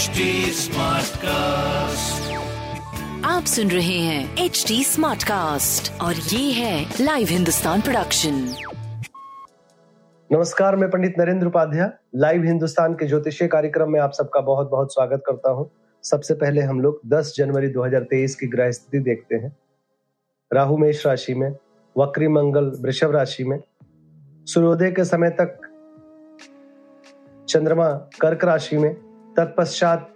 HD Smartcast. आप सुन रहे हैं एच डी स्मार्ट कास्ट और ये है लाइव हिंदुस्तान प्रोडक्शन नमस्कार मैं पंडित नरेंद्र उपाध्याय। लाइव हिंदुस्तान के ज्योतिषीय कार्यक्रम में आप सबका बहुत बहुत स्वागत करता हूँ। सबसे पहले हम लोग 10 जनवरी 2023 की ग्रह स्थिति देखते हैं। राहु मेष राशि में वक्री मंगल वृषभ राशि में सूर्योदय के समय तक चंद्रमा कर्क राशि में तत्पश्चात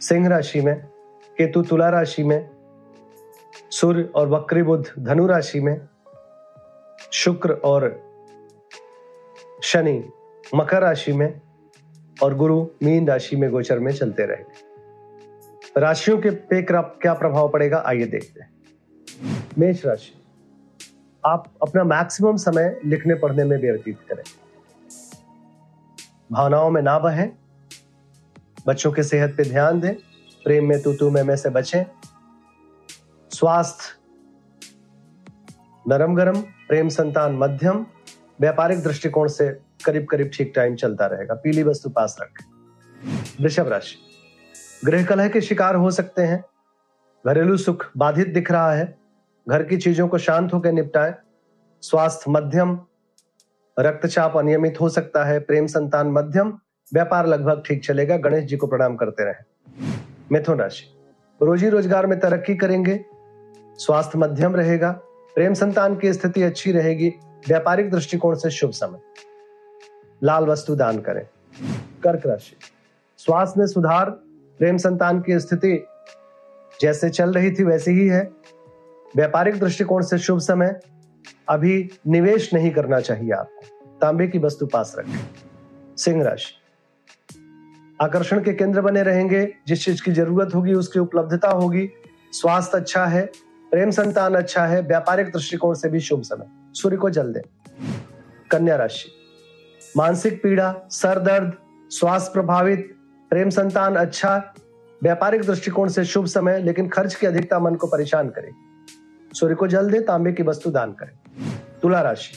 सिंह राशि में, केतु तुला राशि में, सूर्य और वक्री बुद्ध धनु राशि में, शुक्र और शनि मकर राशि में और गुरु मीन राशि में गोचर में चलते रहेंगे। राशियों के पे क्या प्रभाव पड़ेगा, आइए देखते हैं। मेष राशि, आप अपना मैक्सिमम समय लिखने पढ़ने में व्यतीत करें। भावनाओं में ना बहें। बच्चों के सेहत पे ध्यान दें। प्रेम में तू तू में, में से बचें। स्वास्थ्य नरम गरम प्रेम संतान मध्यम व्यापारिक दृष्टिकोण से करीब करीब ठीक टाइम चलता रहेगा। पीली वस्तु पास रखें। वृषभ राशि गृह कलह के शिकार हो सकते हैं। घरेलू सुख बाधित दिख रहा है। घर की चीज़ों को शांत होकर निपटाएँ। स्वास्थ्य मध्यम रक्तचाप अनियमित हो सकता है। प्रेम संतान मध्यम व्यापार लगभग ठीक चलेगा, गणेश जी को प्रणाम करते रहे। मिथुन राशि रोजी रोज़गार में तरक्की करेंगे, स्वास्थ्य मध्यम रहेगा, प्रेम संतान की स्थिति अच्छी रहेगी, व्यापारिक दृष्टिकोण से शुभ समय। लाल वस्तु दान करें। कर्क राशि, स्वास्थ्य में सुधार, प्रेम संतान की स्थिति जैसे चल रही थी वैसी ही है। व्यापारिक दृष्टिकोण से शुभ समय, अभी निवेश नहीं करना चाहिए आपको, तांबे की वस्तु पास रखें। सिंह राशि आकर्षण के केंद्र बने रहेंगे। जिस चीज़ की ज़रूरत होगी, उसकी उपलब्धता होगी। स्वास्थ्य अच्छा है, प्रेम संतान अच्छा है, व्यापारिक दृष्टिकोण से भी शुभ समय। सूर्य को जल दें। कन्या राशि। मानसिक पीड़ा, सर दर्द, स्वास्थ्य प्रभावित, प्रेम संतान अच्छा व्यापारिक दृष्टिकोण से शुभ समय, लेकिन खर्च की अधिकता मन को परेशान करेगी सूर्य को जल दे, तांबे की वस्तु दान करें। तुला राशि।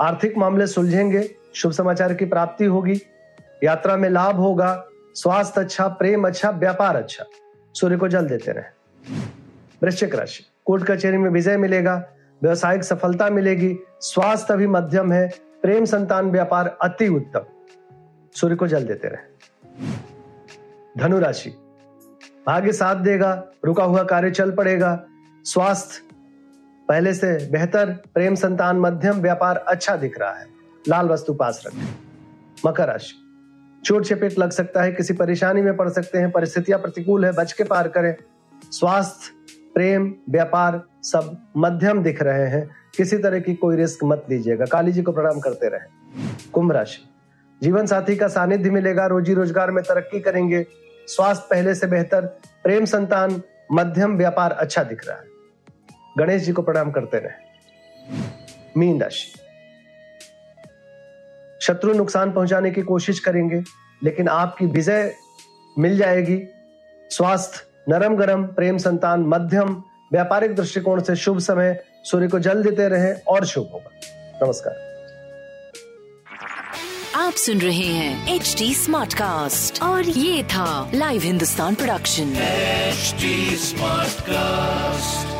आर्थिक मामले सुलझेंगे, शुभ समाचार की प्राप्ति होगी। यात्रा में लाभ होगा स्वास्थ्य अच्छा प्रेम अच्छा व्यापार अच्छा। सूर्य को जल देते रहे। वृश्चिक राशि। कोर्ट कचहरी में विजय मिलेगा, व्यवसायिक सफलता मिलेगी, स्वास्थ्य अभी मध्यम है, प्रेम संतान व्यापार अति उत्तम। सूर्य को जल देते रहे। धनु राशि भाग्य साथ देगा, रुका हुआ कार्य चल पड़ेगा। स्वास्थ्य पहले से बेहतर, प्रेम संतान मध्यम, व्यापार अच्छा दिख रहा है। लाल वस्तु पास रखें। मकर राशि। चोट चपेट लग सकता है, किसी परेशानी में पड़ सकते हैं, परिस्थितियाँ प्रतिकूल है, बच के पार करें। स्वास्थ्य, प्रेम, व्यापार सब मध्यम दिख रहे हैं। किसी तरह की कोई रिस्क मत लीजिएगा। काली जी को प्रणाम करते रहे। कुंभ राशि। जीवन साथी का सानिध्य मिलेगा, रोजी रोज़गार में तरक्की करेंगे। स्वास्थ्य पहले से बेहतर, प्रेम संतान, मध्यम व्यापार अच्छा दिख रहा है। गणेश जी को प्रणाम करते रहे। मीन राशि। शत्रु नुकसान पहुँचाने की कोशिश करेंगे लेकिन आपकी विजय मिल जाएगी। स्वास्थ्य नरम गरम प्रेम संतान मध्यम व्यापारिक दृष्टिकोण से शुभ समय। सूर्य को जल देते रहे और शुभ होगा। नमस्कार। आप सुन रहे हैं एच डी स्मार्ट कास्ट और ये था live Hindustan production HD Smartcast.